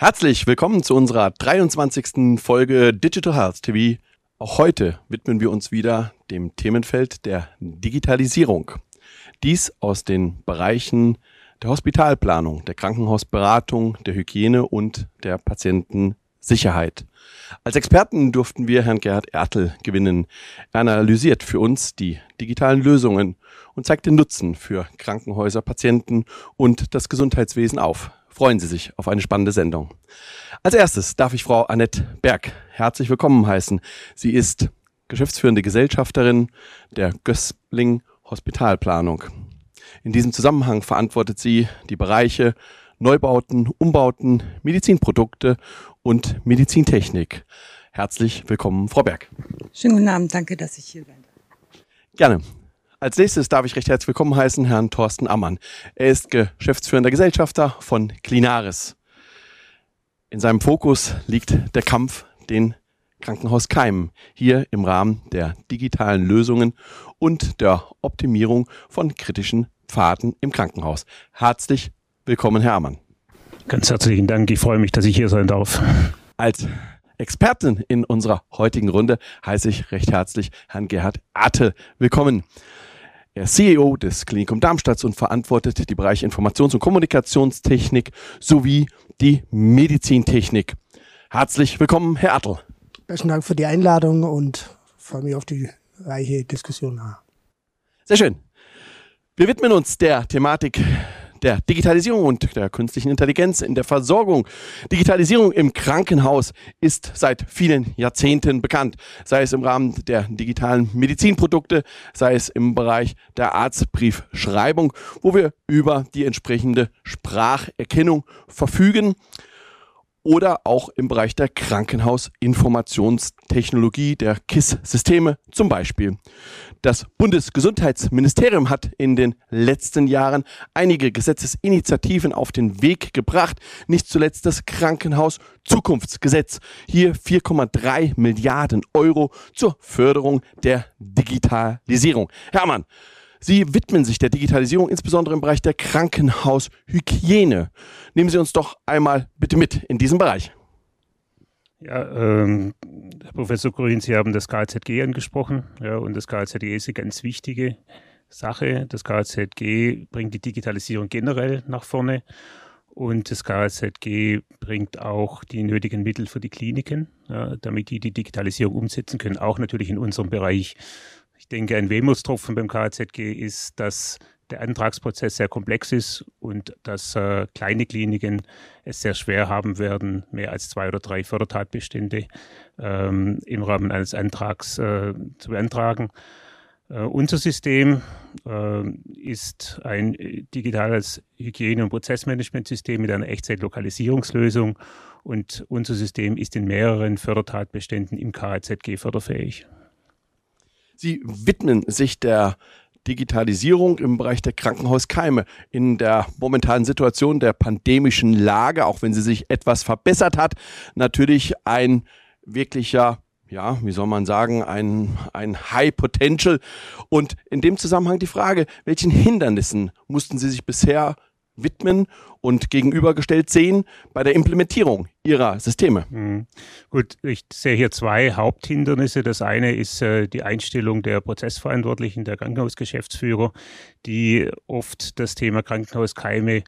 Herzlich willkommen zu unserer 23. Folge Digital Health TV. Auch heute widmen wir uns wieder dem Themenfeld der Digitalisierung. Dies aus den Bereichen der Hospitalplanung, der Krankenhausberatung, der Hygiene und der Patientensicherheit. Als Experten durften wir Herrn Gerhard Ertel gewinnen. Er analysiert für uns die digitalen Lösungen und zeigt den Nutzen für Krankenhäuser, Patienten und das Gesundheitswesen auf freuen Sie sich auf eine spannende Sendung. Als erstes darf ich Frau Annette Berg herzlich willkommen heißen. Sie ist geschäftsführende Gesellschafterin der Gößling Hospitalplanung. In diesem Zusammenhang verantwortet sie die Bereiche Neubauten, Umbauten, Medizinprodukte und Medizintechnik. Herzlich willkommen, Frau Berg. Schönen guten Abend, danke, dass ich hier bin. Gerne. Als nächstes darf ich recht herzlich willkommen heißen Herrn Thorsten Ammann. Er ist geschäftsführender Gesellschafter von Clinaris. In seinem Fokus liegt der Kampf den Krankenhauskeimen hier im Rahmen der digitalen Lösungen und der Optimierung von kritischen Pfaden im Krankenhaus. Herzlich willkommen, Herr Ammann. Ganz herzlichen Dank. Ich freue mich, dass ich hier sein darf. Als Expertin in unserer heutigen Runde heiße ich recht herzlich Herrn Gerhard Arte willkommen. Er ist CEO des Klinikum Darmstadt und verantwortet die Bereiche Informations- und Kommunikationstechnik sowie die Medizintechnik. Herzlich willkommen, Herr Attel. Besten Dank für die Einladung und freue mich auf die reiche Diskussion. Sehr schön. Wir widmen uns der Thematik der Digitalisierung und der künstlichen Intelligenz in der Versorgung. Digitalisierung im Krankenhaus ist seit vielen Jahrzehnten bekannt, sei es im Rahmen der digitalen Medizinprodukte, sei es im Bereich der Arztbriefschreibung, wo wir über die entsprechende Spracherkennung verfügen oder auch im Bereich der Krankenhausinformationstechnologie, der KISS-Systeme zum Beispiel. Das Bundesgesundheitsministerium hat in den letzten Jahren einige Gesetzesinitiativen auf den Weg gebracht, nicht zuletzt das Krankenhaus Zukunftsgesetz. Hier 4,3 Milliarden Euro zur Förderung der Digitalisierung. Hermann, Sie widmen sich der Digitalisierung, insbesondere im Bereich der Krankenhaushygiene. Nehmen Sie uns doch einmal bitte mit in diesen Bereich. Ja, ähm, Herr Professor Kurin, Sie haben das KZG angesprochen. Ja, und das KZG ist eine ganz wichtige Sache. Das KZG bringt die Digitalisierung generell nach vorne. Und das KZG bringt auch die nötigen Mittel für die Kliniken, ja, damit die die Digitalisierung umsetzen können, auch natürlich in unserem Bereich ich denke, ein Wehmutstropfen beim KZG ist, dass der Antragsprozess sehr komplex ist und dass äh, kleine Kliniken es sehr schwer haben werden, mehr als zwei oder drei Fördertatbestände ähm, im Rahmen eines Antrags äh, zu beantragen. Uh, unser System uh, ist ein digitales Hygiene- und Prozessmanagementsystem mit einer Echtzeitlokalisierungslösung und unser System ist in mehreren Fördertatbeständen im KZG förderfähig. Sie widmen sich der Digitalisierung im Bereich der Krankenhauskeime. In der momentanen Situation der pandemischen Lage, auch wenn sie sich etwas verbessert hat, natürlich ein wirklicher ja, wie soll man sagen, ein, ein High Potential. Und in dem Zusammenhang die Frage, welchen Hindernissen mussten Sie sich bisher widmen und gegenübergestellt sehen bei der Implementierung ihrer Systeme. Mhm. Gut, ich sehe hier zwei Haupthindernisse. Das eine ist äh, die Einstellung der Prozessverantwortlichen, der Krankenhausgeschäftsführer, die oft das Thema Krankenhauskeime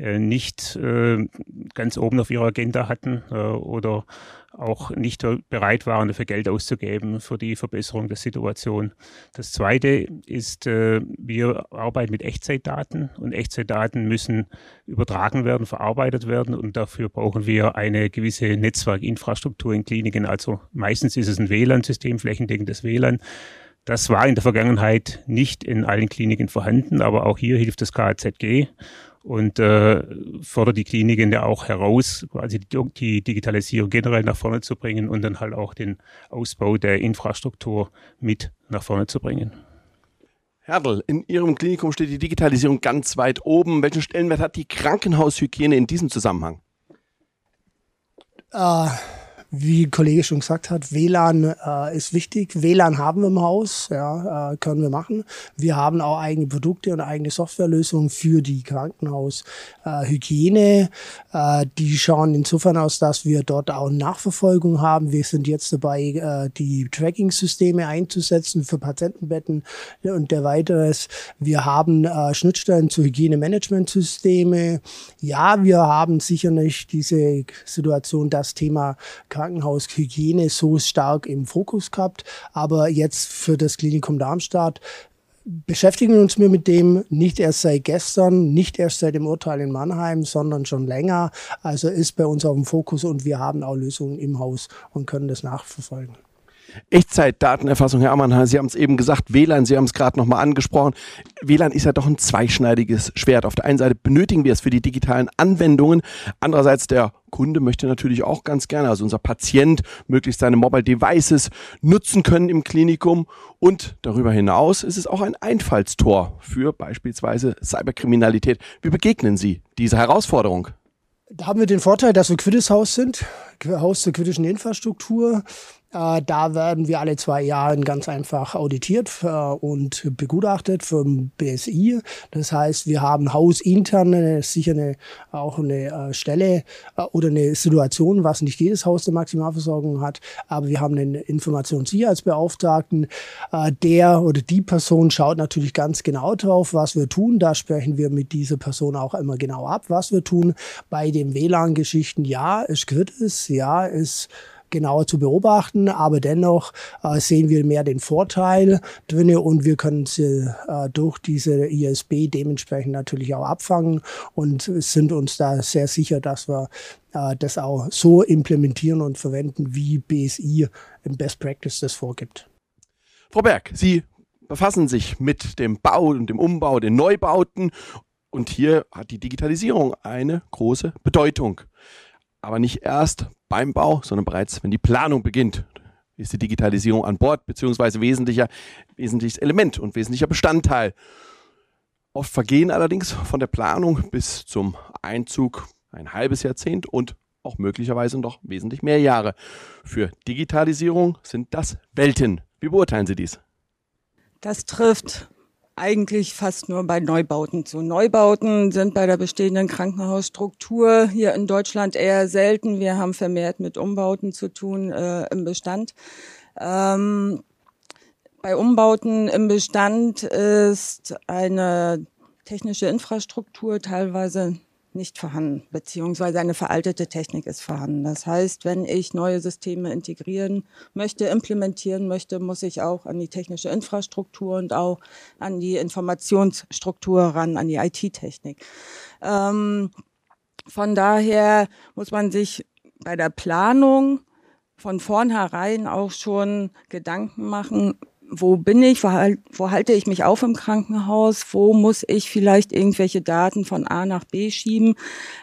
äh, nicht äh, ganz oben auf ihrer Agenda hatten oder auch nicht bereit waren, dafür Geld auszugeben für die Verbesserung der Situation. Das Zweite ist, wir arbeiten mit Echtzeitdaten und Echtzeitdaten müssen übertragen werden, verarbeitet werden und dafür brauchen wir eine gewisse Netzwerkinfrastruktur in Kliniken. Also meistens ist es ein WLAN-System, flächendeckendes WLAN. Das war in der Vergangenheit nicht in allen Kliniken vorhanden, aber auch hier hilft das KZG und äh, fordert die Kliniken ja auch heraus, quasi die, Digitalisierung generell nach vorne zu bringen und dann halt auch den Ausbau der Infrastruktur mit nach vorne zu bringen. Herdl, in Ihrem Klinikum steht die Digitalisierung ganz weit oben. Welchen Stellenwert hat die Krankenhaushygiene in diesem Zusammenhang? Äh, wie ein Kollege schon gesagt hat, WLAN äh, ist wichtig. WLAN haben wir im Haus, ja, äh, können wir machen. Wir haben auch eigene Produkte und eigene Softwarelösungen für die Krankenhaushygiene. Äh, äh, die schauen insofern aus, dass wir dort auch Nachverfolgung haben. Wir sind jetzt dabei, äh, die Tracking-Systeme einzusetzen für Patientenbetten und der weiteres. Wir haben äh, Schnittstellen zu Hygienemanagementsysteme. Ja, wir haben sicher nicht diese Situation, das Thema Krankenhaushygiene so stark im Fokus gehabt. Aber jetzt für das Klinikum Darmstadt beschäftigen wir uns mit dem nicht erst seit gestern, nicht erst seit dem Urteil in Mannheim, sondern schon länger. Also ist bei uns auf dem Fokus und wir haben auch Lösungen im Haus und können das nachverfolgen. Echtzeitdatenerfassung, Herr Ammann, Sie haben es eben gesagt, WLAN, Sie haben es gerade nochmal angesprochen. WLAN ist ja doch ein zweischneidiges Schwert. Auf der einen Seite benötigen wir es für die digitalen Anwendungen, andererseits der Kunde möchte natürlich auch ganz gerne, also unser Patient, möglichst seine Mobile Devices nutzen können im Klinikum. Und darüber hinaus ist es auch ein Einfallstor für beispielsweise Cyberkriminalität. Wie begegnen Sie dieser Herausforderung? Da haben wir den Vorteil, dass wir Quiddis-Haus sind, Haus der kritischen Infrastruktur. Äh, da werden wir alle zwei Jahre ganz einfach auditiert äh, und begutachtet vom BSI. Das heißt, wir haben hausintern sicher eine, auch eine äh, Stelle oder eine Situation, was nicht jedes Haus der Maximalversorgung hat. Aber wir haben einen Informationssicherheitsbeauftragten. Der oder die Person schaut natürlich ganz genau drauf, was wir tun. Da sprechen wir mit dieser Person auch immer genau ab, was wir tun. Bei den WLAN-Geschichten, ja, es es, ja, es genauer zu beobachten, aber dennoch äh, sehen wir mehr den Vorteil drinne und wir können sie äh, durch diese ISB dementsprechend natürlich auch abfangen und sind uns da sehr sicher, dass wir äh, das auch so implementieren und verwenden, wie BSI im Best Practice das vorgibt. Frau Berg, Sie befassen sich mit dem Bau und dem Umbau, den Neubauten und hier hat die Digitalisierung eine große Bedeutung. Aber nicht erst beim Bau, sondern bereits, wenn die Planung beginnt, ist die Digitalisierung an Bord, beziehungsweise wesentlicher, wesentliches Element und wesentlicher Bestandteil. Oft vergehen allerdings von der Planung bis zum Einzug ein halbes Jahrzehnt und auch möglicherweise noch wesentlich mehr Jahre. Für Digitalisierung sind das Welten. Wie beurteilen Sie dies? Das trifft eigentlich fast nur bei Neubauten zu. Neubauten sind bei der bestehenden Krankenhausstruktur hier in Deutschland eher selten. Wir haben vermehrt mit Umbauten zu tun äh, im Bestand. Ähm, bei Umbauten im Bestand ist eine technische Infrastruktur teilweise nicht vorhanden, beziehungsweise eine veraltete Technik ist vorhanden. Das heißt, wenn ich neue Systeme integrieren möchte, implementieren möchte, muss ich auch an die technische Infrastruktur und auch an die Informationsstruktur ran, an die IT-Technik. Ähm, von daher muss man sich bei der Planung von vornherein auch schon Gedanken machen, wo bin ich, wo, halt, halte ich mich auf im Krankenhaus, wo muss ich vielleicht irgendwelche Daten von A nach B schieben,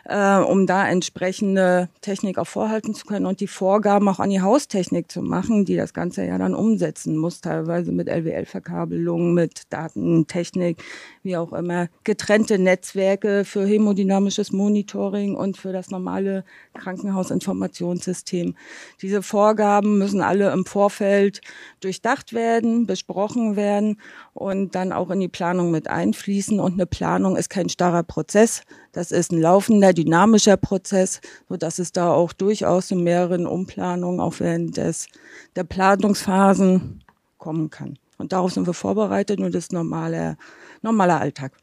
äh, um da entsprechende Technik auch vorhalten zu können und die Vorgaben auch an die Haustechnik zu machen, die das Ganze ja dann umsetzen muss, teilweise mit LWL-Verkabelung, mit Datentechnik, wie auch immer, getrennte Netzwerke für hämodynamisches Monitoring und für das normale Krankenhausinformationssystem. Diese Vorgaben müssen alle im Vorfeld durchdacht werden besprochen werden und dann auch in die Planung mit einfließen. Und eine Planung ist kein starrer Prozess. Das ist ein laufender, dynamischer Prozess, so dass es da auch durchaus in mehreren Umplanungen auch während des, der Planungsphasen kommen kann. Und darauf sind wir vorbereitet und das ist normaler, normaler Alltag.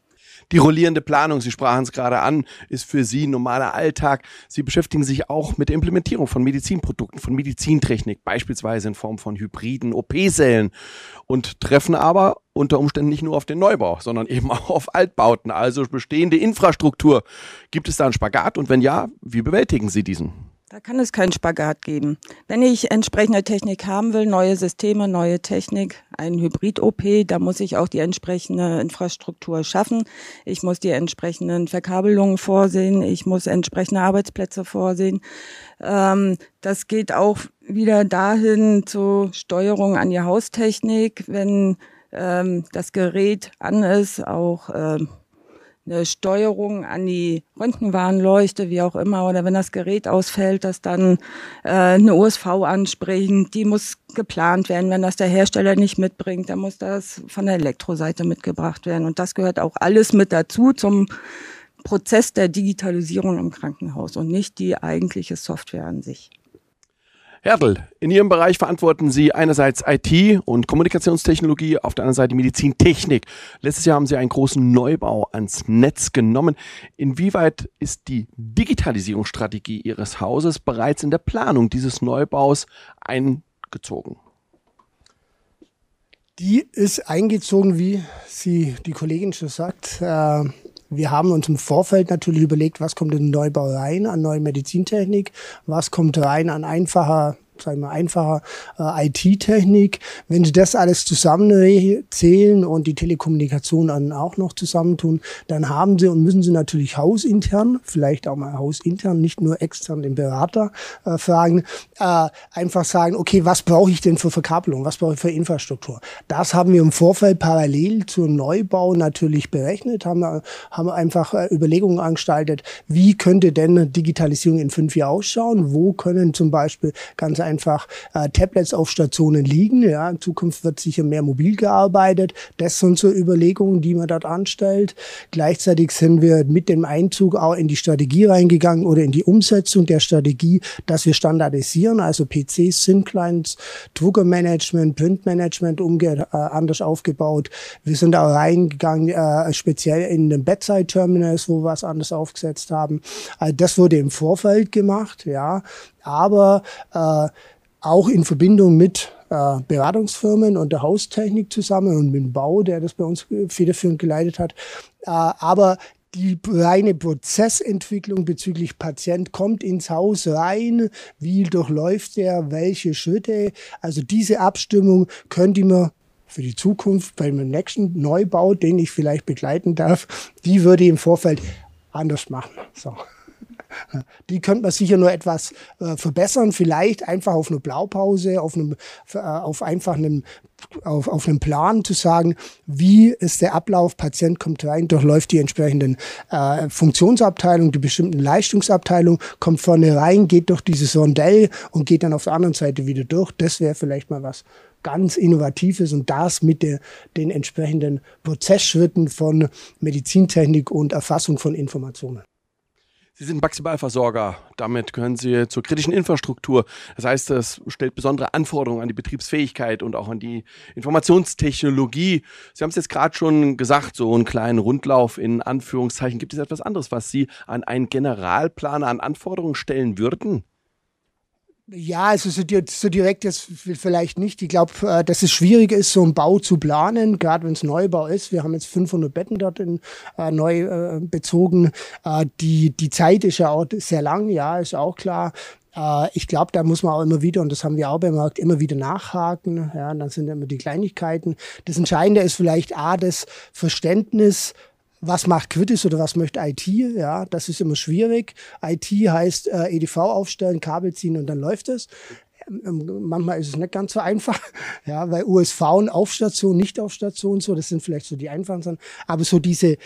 Die rollierende Planung, Sie sprachen es gerade an, ist für Sie normaler Alltag. Sie beschäftigen sich auch mit der Implementierung von Medizinprodukten, von Medizintechnik, beispielsweise in Form von hybriden OP-Sälen und treffen aber unter Umständen nicht nur auf den Neubau, sondern eben auch auf Altbauten, also bestehende Infrastruktur. Gibt es da einen Spagat und wenn ja, wie bewältigen Sie diesen? Da kann es keinen Spagat geben. Wenn ich entsprechende Technik haben will, neue Systeme, neue Technik, ein Hybrid-OP, da muss ich auch die entsprechende Infrastruktur schaffen. Ich muss die entsprechenden Verkabelungen vorsehen. Ich muss entsprechende Arbeitsplätze vorsehen. Ähm, das geht auch wieder dahin zur Steuerung an die Haustechnik, wenn ähm, das Gerät an ist, auch ähm, eine Steuerung an die Röntgenwarnleuchte, wie auch immer, oder wenn das Gerät ausfällt, dass dann äh, eine USV anspringt, die muss geplant werden. Wenn das der Hersteller nicht mitbringt, dann muss das von der Elektroseite mitgebracht werden. Und das gehört auch alles mit dazu zum Prozess der Digitalisierung im Krankenhaus und nicht die eigentliche Software an sich. Hertel, in Ihrem Bereich verantworten Sie einerseits IT und Kommunikationstechnologie, auf der anderen Seite Medizintechnik. Letztes Jahr haben Sie einen großen Neubau ans Netz genommen. Inwieweit ist die Digitalisierungsstrategie Ihres Hauses bereits in der Planung dieses Neubaus eingezogen? Die ist eingezogen, wie sie die Kollegin schon sagt. Äh wir haben uns im Vorfeld natürlich überlegt, was kommt in den Neubau rein an neue Medizintechnik, was kommt rein an einfacher sagen wir, einfacher äh, IT-Technik. Wenn Sie das alles zusammenzählen und die Telekommunikation dann auch noch zusammentun, dann haben Sie und müssen Sie natürlich hausintern, vielleicht auch mal hausintern, nicht nur extern den Berater äh, fragen, äh, einfach sagen, okay, was brauche ich denn für Verkabelung, was brauche ich für Infrastruktur? Das haben wir im Vorfeld parallel zum Neubau natürlich berechnet, haben, haben einfach äh, Überlegungen angestaltet, wie könnte denn Digitalisierung in fünf Jahren ausschauen, wo können zum Beispiel ganz einfach äh, Tablets auf Stationen liegen. Ja, in Zukunft wird sicher mehr mobil gearbeitet. Das sind so Überlegungen, die man dort anstellt. Gleichzeitig sind wir mit dem Einzug auch in die Strategie reingegangen oder in die Umsetzung der Strategie, dass wir standardisieren, also PCs, SIM-Clients, Druckermanagement, Printmanagement umge äh, anders aufgebaut. Wir sind auch reingegangen, äh, speziell in den Bedside-Terminals, wo wir was anders aufgesetzt haben. Also das wurde im Vorfeld gemacht, ja aber äh, auch in Verbindung mit äh, Beratungsfirmen und der Haustechnik zusammen und mit dem Bau, der das bei uns federführend geleitet hat. Äh, aber die reine Prozessentwicklung bezüglich Patient kommt ins Haus rein, wie durchläuft er, welche Schritte. Also diese Abstimmung könnte man für die Zukunft beim nächsten Neubau, den ich vielleicht begleiten darf, die würde ich im Vorfeld anders machen. So. Die könnte man sicher nur etwas äh, verbessern, vielleicht einfach auf eine Blaupause, auf einem, äh, auf einfach einem, auf, auf einem Plan zu sagen, wie ist der Ablauf, Patient kommt rein, durchläuft die entsprechenden äh, Funktionsabteilungen, die bestimmten Leistungsabteilungen, kommt vorne rein, geht durch dieses Rondell und geht dann auf der anderen Seite wieder durch. Das wäre vielleicht mal was ganz Innovatives und das mit der, den entsprechenden Prozessschritten von Medizintechnik und Erfassung von Informationen. Sie sind Maximalversorger. Damit gehören Sie zur kritischen Infrastruktur. Das heißt, es stellt besondere Anforderungen an die Betriebsfähigkeit und auch an die Informationstechnologie. Sie haben es jetzt gerade schon gesagt, so einen kleinen Rundlauf in Anführungszeichen. Gibt es etwas anderes, was Sie an einen Generalplaner an Anforderungen stellen würden? Ja, also so, so direkt jetzt vielleicht nicht. Ich glaube, äh, dass es schwierig ist, so einen Bau zu planen, gerade wenn es Neubau ist. Wir haben jetzt 500 Betten dort in, äh, neu äh, bezogen. Äh, die, die Zeit ist ja auch sehr lang, ja, ist auch klar. Äh, ich glaube, da muss man auch immer wieder, und das haben wir auch bemerkt, immer wieder nachhaken. Ja, und dann sind immer die Kleinigkeiten. Das Entscheidende ist vielleicht A, das Verständnis, was macht Quitis oder was möchte IT? Ja, das ist immer schwierig. IT heißt äh, EDV aufstellen, Kabel ziehen und dann läuft es. Ähm, ähm, manchmal ist es nicht ganz so einfach, ja, weil USV und Aufstation, nicht Aufstation, so, das sind vielleicht so die einfachen Aber so diese,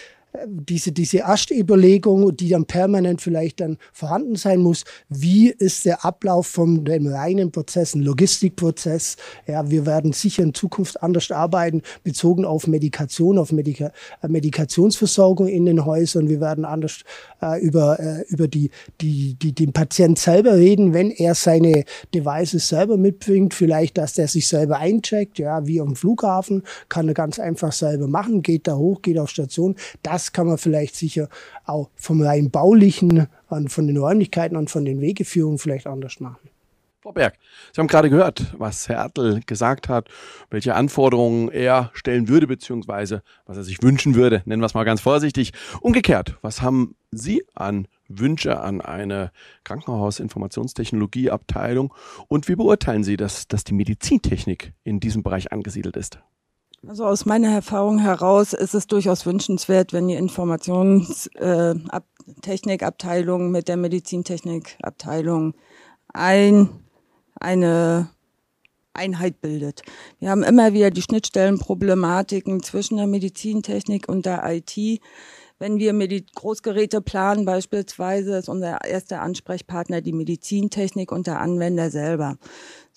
diese, diese Erstüberlegung, die dann permanent vielleicht dann vorhanden sein muss, wie ist der Ablauf von dem reinen Prozess, ein Logistikprozess. Ja, wir werden sicher in Zukunft anders arbeiten, bezogen auf Medikation, auf Medika äh, Medikationsversorgung in den Häusern. Wir werden anders äh, über, äh, über die, die, die, den Patient selber reden, wenn er seine Devices selber mitbringt, vielleicht, dass der sich selber eincheckt, ja, wie am Flughafen, kann er ganz einfach selber machen, geht da hoch, geht auf Station. Das das kann man vielleicht sicher auch vom rein baulichen von den Räumlichkeiten und von den Wegeführungen vielleicht anders machen. Frau Berg, Sie haben gerade gehört, was Herr Ertl gesagt hat, welche Anforderungen er stellen würde, beziehungsweise was er sich wünschen würde, nennen wir es mal ganz vorsichtig. Umgekehrt, was haben Sie an Wünsche an eine Krankenhausinformationstechnologieabteilung und wie beurteilen Sie, dass, dass die Medizintechnik in diesem Bereich angesiedelt ist? Also aus meiner Erfahrung heraus ist es durchaus wünschenswert, wenn die Informationstechnikabteilung äh, mit der Medizintechnikabteilung ein, eine Einheit bildet. Wir haben immer wieder die Schnittstellenproblematiken zwischen der Medizintechnik und der IT wenn wir Medi Großgeräte planen, beispielsweise ist unser erster Ansprechpartner die Medizintechnik und der Anwender selber.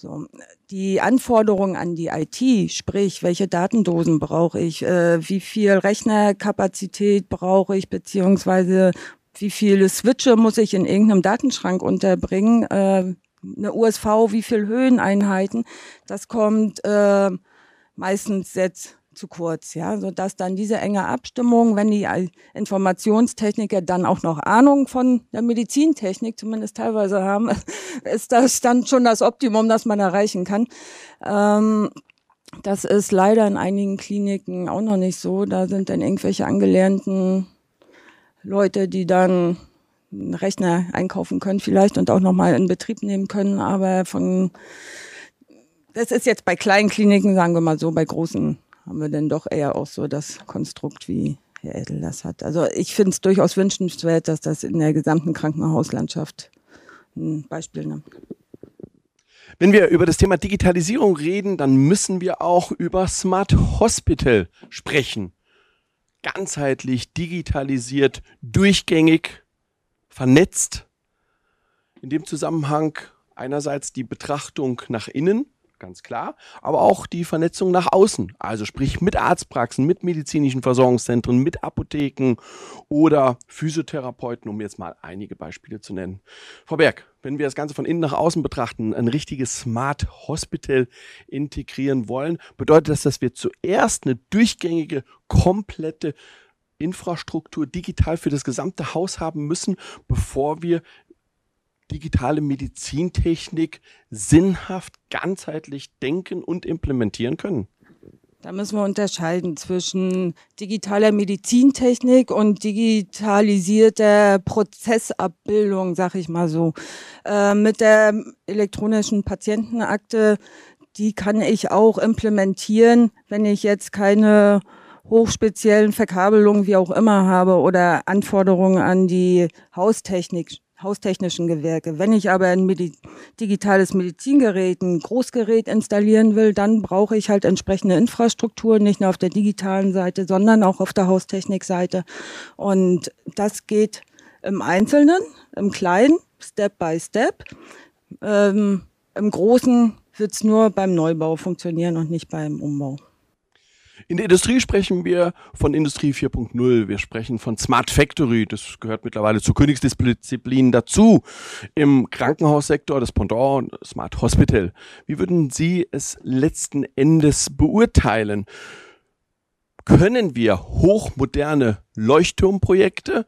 So, die Anforderungen an die IT, sprich, welche Datendosen brauche ich, äh, wie viel Rechnerkapazität brauche ich, beziehungsweise wie viele Switche muss ich in irgendeinem Datenschrank unterbringen, äh, eine USV, wie viel Höheneinheiten, das kommt äh, meistens jetzt zu kurz, ja, so dass dann diese enge Abstimmung, wenn die Informationstechniker dann auch noch Ahnung von der Medizintechnik zumindest teilweise haben, ist das dann schon das Optimum, das man erreichen kann. Ähm, das ist leider in einigen Kliniken auch noch nicht so. Da sind dann irgendwelche angelernten Leute, die dann einen Rechner einkaufen können vielleicht und auch nochmal in Betrieb nehmen können, aber von das ist jetzt bei kleinen Kliniken, sagen wir mal so, bei großen haben wir denn doch eher auch so das Konstrukt, wie Herr Edel das hat. Also ich finde es durchaus wünschenswert, dass das in der gesamten Krankenhauslandschaft ein Beispiel nimmt. Wenn wir über das Thema Digitalisierung reden, dann müssen wir auch über Smart Hospital sprechen. Ganzheitlich, digitalisiert, durchgängig, vernetzt. In dem Zusammenhang einerseits die Betrachtung nach innen, ganz klar, aber auch die Vernetzung nach außen, also sprich mit Arztpraxen, mit medizinischen Versorgungszentren, mit Apotheken oder Physiotherapeuten, um jetzt mal einige Beispiele zu nennen. Frau Berg, wenn wir das Ganze von innen nach außen betrachten, ein richtiges Smart Hospital integrieren wollen, bedeutet das, dass wir zuerst eine durchgängige, komplette Infrastruktur digital für das gesamte Haus haben müssen, bevor wir digitale Medizintechnik sinnhaft, ganzheitlich denken und implementieren können? Da müssen wir unterscheiden zwischen digitaler Medizintechnik und digitalisierter Prozessabbildung, sag ich mal so. Äh, mit der elektronischen Patientenakte, die kann ich auch implementieren, wenn ich jetzt keine hochspeziellen Verkabelungen wie auch immer habe oder Anforderungen an die Haustechnik haustechnischen Gewerke. Wenn ich aber ein Medi digitales Medizingerät, ein Großgerät installieren will, dann brauche ich halt entsprechende Infrastruktur, nicht nur auf der digitalen Seite, sondern auch auf der Haustechnikseite. Und das geht im Einzelnen, im Kleinen, Step by Step. Ähm, Im Großen wird es nur beim Neubau funktionieren und nicht beim Umbau. In der Industrie sprechen wir von Industrie 4.0. Wir sprechen von Smart Factory. Das gehört mittlerweile zur Königsdisziplin dazu. Im Krankenhaussektor das Pendant Smart Hospital. Wie würden Sie es letzten Endes beurteilen? Können wir hochmoderne Leuchtturmprojekte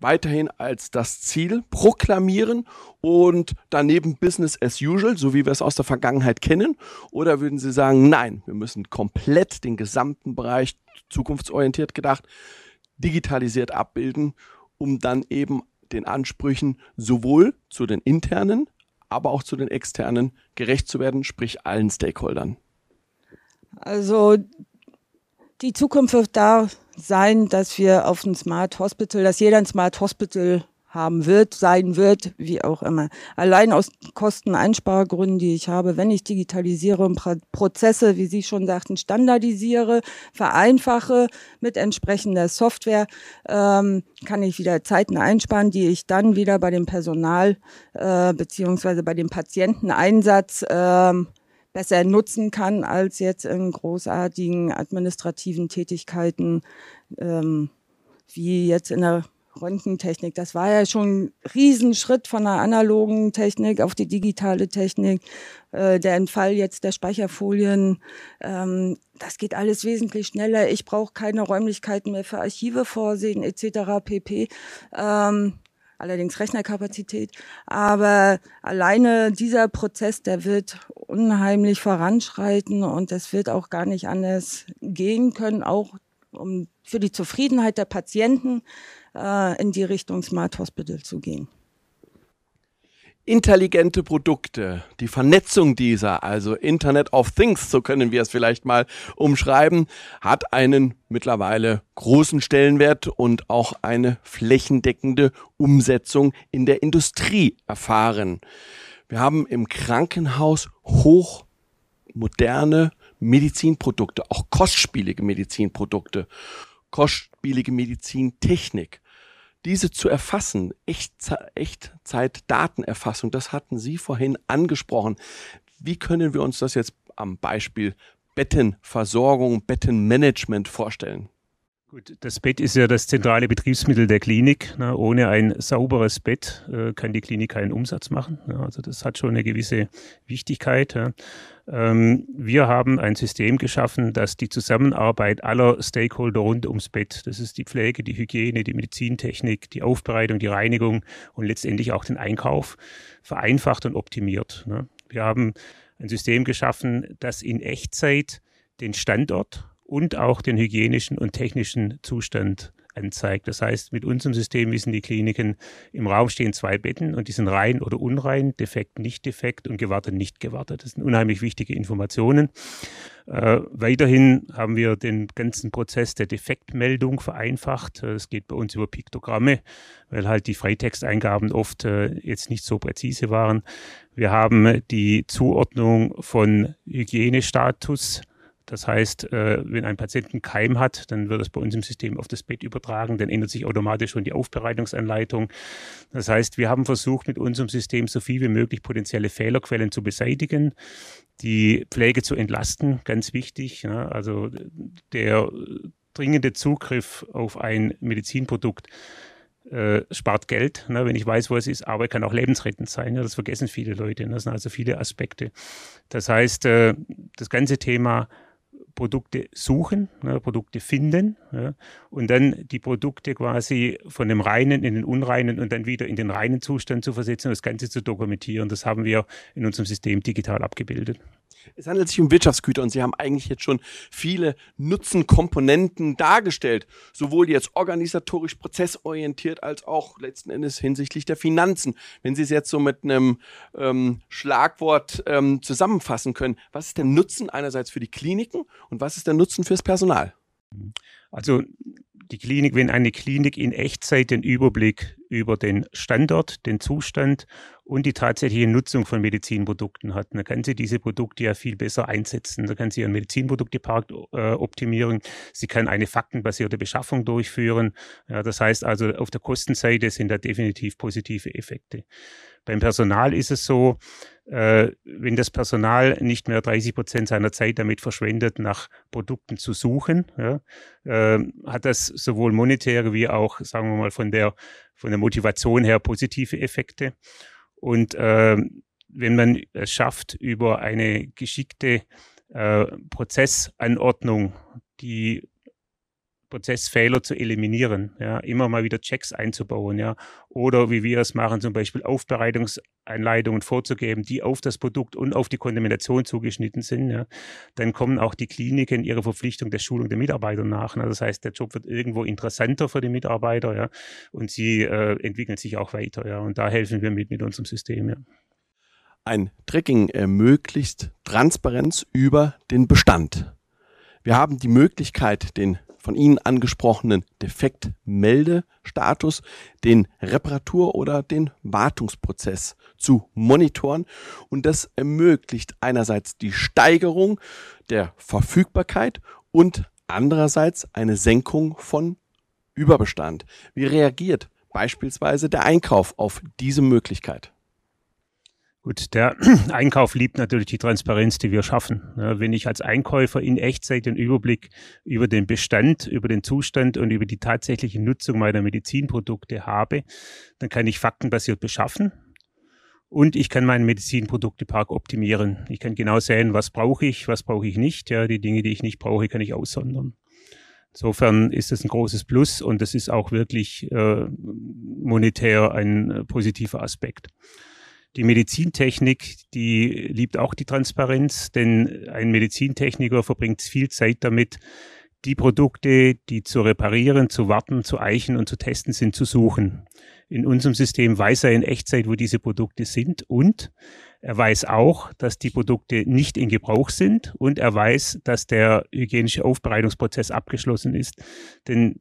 weiterhin als das Ziel proklamieren und daneben Business as usual, so wie wir es aus der Vergangenheit kennen? Oder würden Sie sagen, nein, wir müssen komplett den gesamten Bereich zukunftsorientiert gedacht, digitalisiert abbilden, um dann eben den Ansprüchen sowohl zu den internen, aber auch zu den externen gerecht zu werden, sprich allen Stakeholdern? Also die Zukunft wird da sein, dass wir auf ein Smart Hospital, dass jeder ein Smart Hospital haben wird, sein wird, wie auch immer. Allein aus Kosteneinspargründen, die ich habe, wenn ich digitalisiere und Prozesse, wie Sie schon sagten, standardisiere, vereinfache mit entsprechender Software, ähm, kann ich wieder Zeiten einsparen, die ich dann wieder bei dem Personal äh, beziehungsweise bei dem Patienteneinsatz ähm, besser nutzen kann als jetzt in großartigen administrativen Tätigkeiten ähm, wie jetzt in der Röntgentechnik. Das war ja schon ein Riesenschritt von der analogen Technik auf die digitale Technik. Äh, der Entfall jetzt der Speicherfolien, ähm, das geht alles wesentlich schneller. Ich brauche keine Räumlichkeiten mehr für Archive vorsehen etc. pp. Ähm, allerdings Rechnerkapazität. Aber alleine dieser Prozess, der wird unheimlich voranschreiten und es wird auch gar nicht anders gehen können, auch um für die Zufriedenheit der Patienten äh, in die Richtung Smart Hospital zu gehen intelligente Produkte, die Vernetzung dieser, also Internet of Things, so können wir es vielleicht mal umschreiben, hat einen mittlerweile großen Stellenwert und auch eine flächendeckende Umsetzung in der Industrie erfahren. Wir haben im Krankenhaus hochmoderne Medizinprodukte, auch kostspielige Medizinprodukte. kostspielige Medizintechnik. Diese zu erfassen, Echtzeit-Datenerfassung, das hatten Sie vorhin angesprochen. Wie können wir uns das jetzt am Beispiel Bettenversorgung, Bettenmanagement vorstellen? Gut, das Bett ist ja das zentrale Betriebsmittel der Klinik. Ne? Ohne ein sauberes Bett äh, kann die Klinik keinen Umsatz machen. Ne? Also das hat schon eine gewisse Wichtigkeit. Ja? Ähm, wir haben ein System geschaffen, das die Zusammenarbeit aller Stakeholder rund ums Bett, das ist die Pflege, die Hygiene, die Medizintechnik, die Aufbereitung, die Reinigung und letztendlich auch den Einkauf vereinfacht und optimiert. Ne? Wir haben ein System geschaffen, das in Echtzeit den Standort und auch den hygienischen und technischen Zustand anzeigt. Das heißt, mit unserem System wissen die Kliniken, im Raum stehen zwei Betten und die sind rein oder unrein, defekt, nicht defekt und gewartet, nicht gewartet. Das sind unheimlich wichtige Informationen. Äh, weiterhin haben wir den ganzen Prozess der Defektmeldung vereinfacht. Es geht bei uns über Piktogramme, weil halt die Freitexteingaben oft äh, jetzt nicht so präzise waren. Wir haben die Zuordnung von Hygienestatus das heißt, äh, wenn ein Patient einen Keim hat, dann wird es bei uns im System auf das Bett übertragen, dann ändert sich automatisch schon die Aufbereitungsanleitung. Das heißt, wir haben versucht, mit unserem System so viel wie möglich potenzielle Fehlerquellen zu beseitigen, die Pflege zu entlasten, ganz wichtig. Also der dringende Zugriff auf ein Medizinprodukt äh, spart Geld, ne, wenn ich weiß, wo es ist, aber kann auch lebensrettend sein. Ja, das vergessen viele Leute. Ne, das sind also viele Aspekte. Das heißt, äh, das ganze Thema Produkte suchen, ne, Produkte finden ja, und dann die Produkte quasi von dem reinen in den unreinen und dann wieder in den reinen Zustand zu versetzen und das Ganze zu dokumentieren. Das haben wir in unserem System digital abgebildet. Es handelt sich um Wirtschaftsgüter und Sie haben eigentlich jetzt schon viele Nutzenkomponenten dargestellt, sowohl jetzt organisatorisch prozessorientiert als auch letzten Endes hinsichtlich der Finanzen. Wenn Sie es jetzt so mit einem ähm, Schlagwort ähm, zusammenfassen können, was ist der Nutzen einerseits für die Kliniken und was ist der Nutzen fürs Personal? Also die Klinik, wenn eine Klinik in Echtzeit den Überblick über den Standort, den Zustand und die tatsächliche Nutzung von Medizinprodukten hat, dann kann sie diese Produkte ja viel besser einsetzen. Da kann sie ihren Medizinproduktepark äh, optimieren. Sie kann eine faktenbasierte Beschaffung durchführen. Ja, das heißt also, auf der Kostenseite sind da definitiv positive Effekte. Beim Personal ist es so, äh, wenn das Personal nicht mehr 30 Prozent seiner Zeit damit verschwendet, nach Produkten zu suchen, ja, äh, hat das sowohl monetäre wie auch, sagen wir mal, von der, von der Motivation her positive Effekte. Und äh, wenn man es schafft, über eine geschickte äh, Prozessanordnung die Prozessfehler zu eliminieren, ja, immer mal wieder Checks einzubauen, ja, oder wie wir es machen, zum Beispiel Aufbereitungseinleitungen vorzugeben, die auf das Produkt und auf die Kontamination zugeschnitten sind, ja, dann kommen auch die Kliniken ihrer Verpflichtung der Schulung der Mitarbeiter nach. Ne? Das heißt, der Job wird irgendwo interessanter für die Mitarbeiter, ja, und sie äh, entwickeln sich auch weiter, ja, und da helfen wir mit mit unserem System, ja. Ein Tracking ermöglicht Transparenz über den Bestand. Wir haben die Möglichkeit, den von Ihnen angesprochenen Defektmeldestatus, den Reparatur- oder den Wartungsprozess zu monitoren. Und das ermöglicht einerseits die Steigerung der Verfügbarkeit und andererseits eine Senkung von Überbestand. Wie reagiert beispielsweise der Einkauf auf diese Möglichkeit? Gut, der Einkauf liebt natürlich die Transparenz, die wir schaffen. wenn ich als Einkäufer in Echtzeit den Überblick über den Bestand, über den Zustand und über die tatsächliche Nutzung meiner Medizinprodukte habe, dann kann ich faktenbasiert beschaffen und ich kann meinen Medizinproduktepark optimieren. Ich kann genau sehen, was brauche ich, was brauche ich nicht. Ja, die Dinge, die ich nicht brauche, kann ich aussondern. Insofern ist das ein großes Plus und das ist auch wirklich äh, monetär ein äh, positiver Aspekt. Die Medizintechnik, die liebt auch die Transparenz, denn ein Medizintechniker verbringt viel Zeit damit, die Produkte, die zu reparieren, zu warten, zu eichen und zu testen sind, zu suchen. In unserem System weiß er in Echtzeit, wo diese Produkte sind und er weiß auch, dass die Produkte nicht in Gebrauch sind und er weiß, dass der hygienische Aufbereitungsprozess abgeschlossen ist. Denn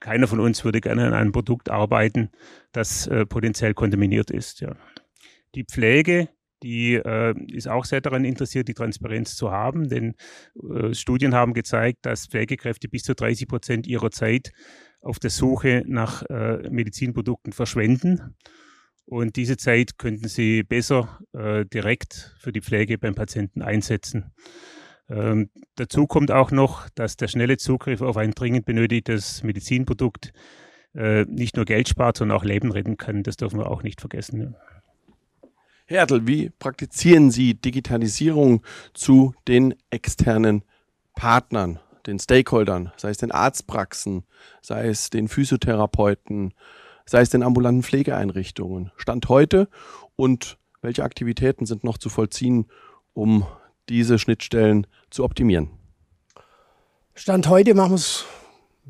keiner von uns würde gerne an einem Produkt arbeiten, das äh, potenziell kontaminiert ist. Ja. Die Pflege die äh, ist auch sehr daran interessiert, die Transparenz zu haben, denn äh, Studien haben gezeigt, dass Pflegekräfte bis zu 30 Prozent ihrer Zeit auf der Suche nach äh, Medizinprodukten verschwenden. Und diese Zeit könnten sie besser äh, direkt für die Pflege beim Patienten einsetzen. Ähm, dazu kommt auch noch, dass der schnelle Zugriff auf ein dringend benötigtes Medizinprodukt äh, nicht nur Geld spart, sondern auch Leben retten kann. Das dürfen wir auch nicht vergessen. Herr Ertl, wie praktizieren Sie Digitalisierung zu den externen Partnern, den Stakeholdern, sei es den Arztpraxen, sei es den Physiotherapeuten, sei es den ambulanten Pflegeeinrichtungen? Stand heute und welche Aktivitäten sind noch zu vollziehen, um diese Schnittstellen zu optimieren? Stand heute machen wir es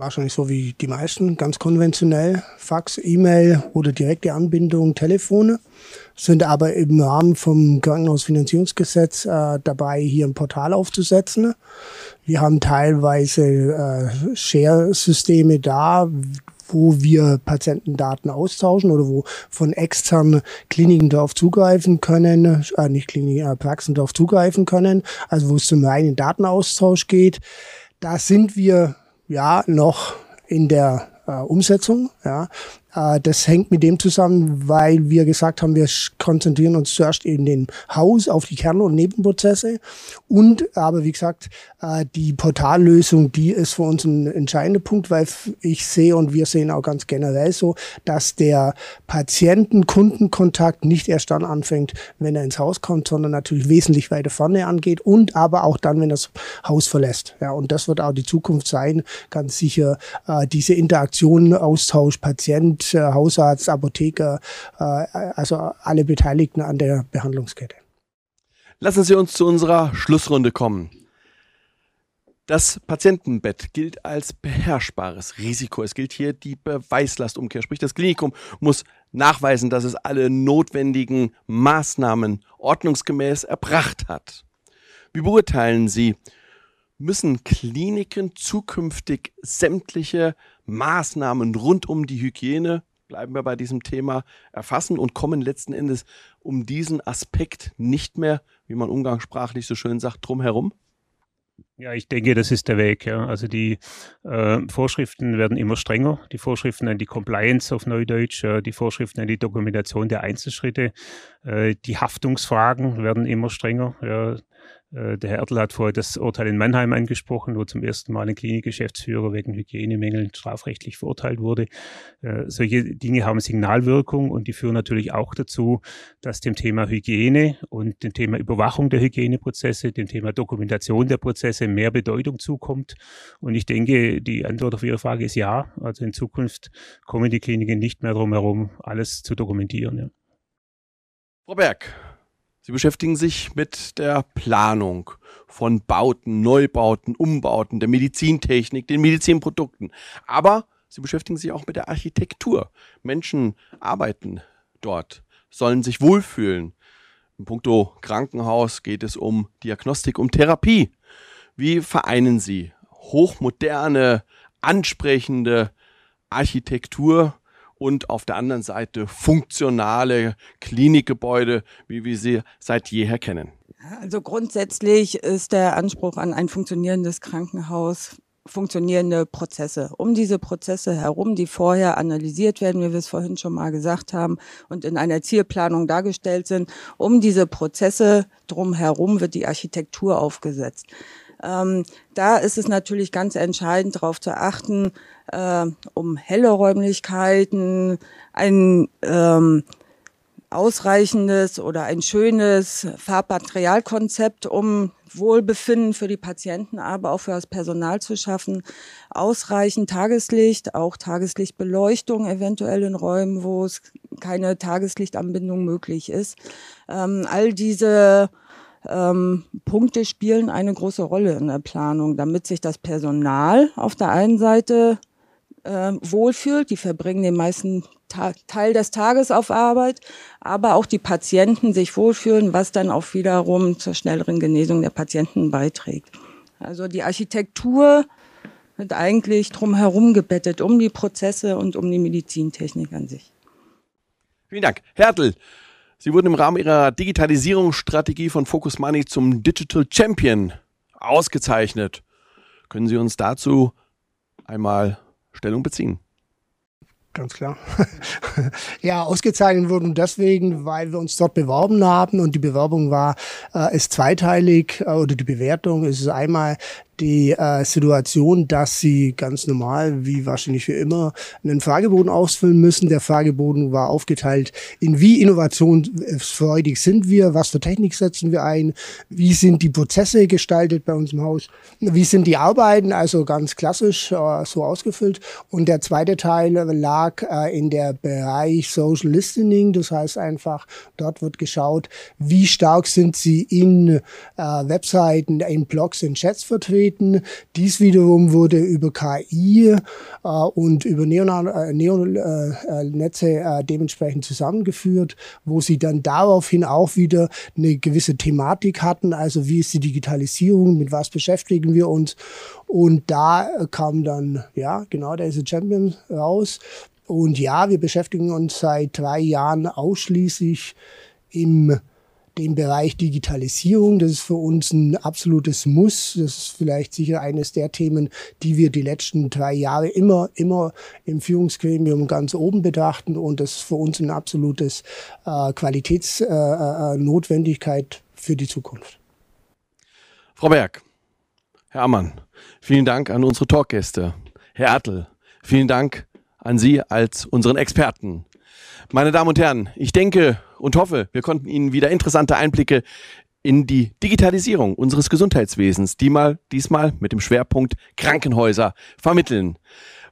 wahrscheinlich so wie die meisten, ganz konventionell, Fax, E-Mail oder direkte Anbindung, Telefone, sind aber im Rahmen vom Krankenhausfinanzierungsgesetz äh, dabei, hier ein Portal aufzusetzen. Wir haben teilweise äh, Share-Systeme da, wo wir Patientendaten austauschen oder wo von externen Kliniken darauf zugreifen können, äh, nicht Kliniken, äh, Praxen darauf zugreifen können, also wo es zum reinen Datenaustausch geht. Da sind wir ja noch in der äh, Umsetzung. Ja. Äh, das hängt mit dem zusammen, weil wir gesagt haben, wir konzentrieren uns zuerst in den Haus auf die Kern- und Nebenprozesse. Und aber wie gesagt, äh, die Portallösung, die ist für uns ein entscheidender Punkt, weil ich sehe und wir sehen auch ganz generell so, dass der Patienten-Kundenkontakt nicht erst dann anfängt, wenn er ins Haus kommt, sondern natürlich wesentlich weiter vorne angeht und aber auch dann, wenn er das Haus verlässt. Ja, und das wird auch die Zukunft sein, ganz sicher, äh, diese Interaktion, Austausch, Patient, Patient, äh, Hausarzt, Apotheker, äh, also alle Beteiligten an der Behandlungskette. Lassen Sie uns zu unserer Schlussrunde kommen. Das Patientenbett gilt als beherrschbares Risiko. Es gilt hier die Beweislastumkehr. Sprich, das Klinikum muss nachweisen, dass es alle notwendigen Maßnahmen ordnungsgemäß erbracht hat. Wie beurteilen Sie, müssen Kliniken zukünftig sämtliche Maßnahmen rund um die Hygiene, bleiben wir bei diesem Thema, erfassen und kommen letzten Endes um diesen Aspekt nicht mehr, wie man umgangssprachlich so schön sagt, drumherum? Ja, ich denke, das ist der Weg. Ja. Also die äh, Vorschriften werden immer strenger. Die Vorschriften an die Compliance auf Neudeutsch, äh, die Vorschriften an die Dokumentation der Einzelschritte, äh, die Haftungsfragen werden immer strenger. Ja. Äh, der Herr Ertl hat vorher das Urteil in Mannheim angesprochen, wo zum ersten Mal ein Klinikgeschäftsführer wegen Hygienemängeln strafrechtlich verurteilt wurde. Äh, solche Dinge haben Signalwirkung und die führen natürlich auch dazu, dass dem Thema Hygiene und dem Thema Überwachung der Hygieneprozesse, dem Thema Dokumentation der Prozesse mehr Bedeutung zukommt. Und ich denke, die Antwort auf Ihre Frage ist ja. Also in Zukunft kommen die Kliniken nicht mehr drum herum, alles zu dokumentieren. Ja. Frau Berg, Sie beschäftigen sich mit der Planung von Bauten, Neubauten, Umbauten, der Medizintechnik, den Medizinprodukten. Aber Sie beschäftigen sich auch mit der Architektur. Menschen arbeiten dort, sollen sich wohlfühlen. Im Punkto Krankenhaus geht es um Diagnostik, um Therapie. Wie vereinen Sie hochmoderne, ansprechende Architektur und auf der anderen Seite funktionale Klinikgebäude, wie wir sie seit jeher kennen. Also grundsätzlich ist der Anspruch an ein funktionierendes Krankenhaus funktionierende Prozesse. Um diese Prozesse herum, die vorher analysiert werden, wie wir es vorhin schon mal gesagt haben, und in einer Zielplanung dargestellt sind, um diese Prozesse drumherum wird die Architektur aufgesetzt. Ähm, da ist es natürlich ganz entscheidend, darauf zu achten, äh, um helle Räumlichkeiten, ein ähm, ausreichendes oder ein schönes Farbmaterialkonzept, um Wohlbefinden für die Patienten, aber auch für das Personal zu schaffen. Ausreichend Tageslicht, auch Tageslichtbeleuchtung eventuell in Räumen, wo es keine Tageslichtanbindung möglich ist. Ähm, all diese ähm, Punkte spielen eine große Rolle in der Planung, damit sich das Personal auf der einen Seite äh, wohlfühlt. Die verbringen den meisten Ta Teil des Tages auf Arbeit, aber auch die Patienten sich wohlfühlen, was dann auch wiederum zur schnelleren Genesung der Patienten beiträgt. Also die Architektur wird eigentlich drumherum gebettet, um die Prozesse und um die Medizintechnik an sich. Vielen Dank. Hertel, Sie wurden im Rahmen Ihrer Digitalisierungsstrategie von Focus Money zum Digital Champion ausgezeichnet. Können Sie uns dazu einmal Stellung beziehen? Ganz klar. ja, ausgezeichnet wurden deswegen, weil wir uns dort beworben haben und die Bewerbung war, äh, ist zweiteilig äh, oder die Bewertung ist einmal die äh, Situation, dass sie ganz normal, wie wahrscheinlich für immer, einen Fragebogen ausfüllen müssen. Der Fragebogen war aufgeteilt in wie innovationsfreudig sind wir, was für Technik setzen wir ein, wie sind die Prozesse gestaltet bei uns im Haus, wie sind die Arbeiten, also ganz klassisch äh, so ausgefüllt. Und der zweite Teil lag äh, in der Bereich Social Listening, das heißt einfach, dort wird geschaut, wie stark sind sie in äh, Webseiten, in Blogs, in Chats vertreten treten. Dies wiederum wurde über KI äh, und über Neonetze Neon, äh, äh, dementsprechend zusammengeführt, wo sie dann daraufhin auch wieder eine gewisse Thematik hatten. Also wie ist die Digitalisierung, mit was beschäftigen wir uns? Und da kam dann, ja, genau, der ist ein Champion raus. Und ja, wir beschäftigen uns seit drei Jahren ausschließlich im den Bereich Digitalisierung. Das ist für uns ein absolutes Muss. Das ist vielleicht sicher eines der Themen, die wir die letzten drei Jahre immer, immer im Führungsgremium ganz oben bedachten. Und das ist für uns ein absolutes äh, Qualitätsnotwendigkeit äh, äh für die Zukunft. Frau Berg, Herr Ammann, vielen Dank an unsere Talkgäste. Herr Ertl, vielen Dank an Sie als unseren Experten. Meine Damen und Herren, ich denke und hoffe, wir konnten Ihnen wieder interessante Einblicke in die Digitalisierung unseres Gesundheitswesens, die mal, diesmal mit dem Schwerpunkt Krankenhäuser vermitteln.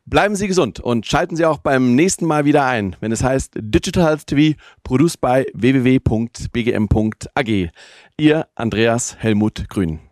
Bleiben Sie gesund und schalten Sie auch beim nächsten Mal wieder ein, wenn es heißt Digital Health TV, produced by www.bgm.ag. Ihr Andreas Helmut Grün.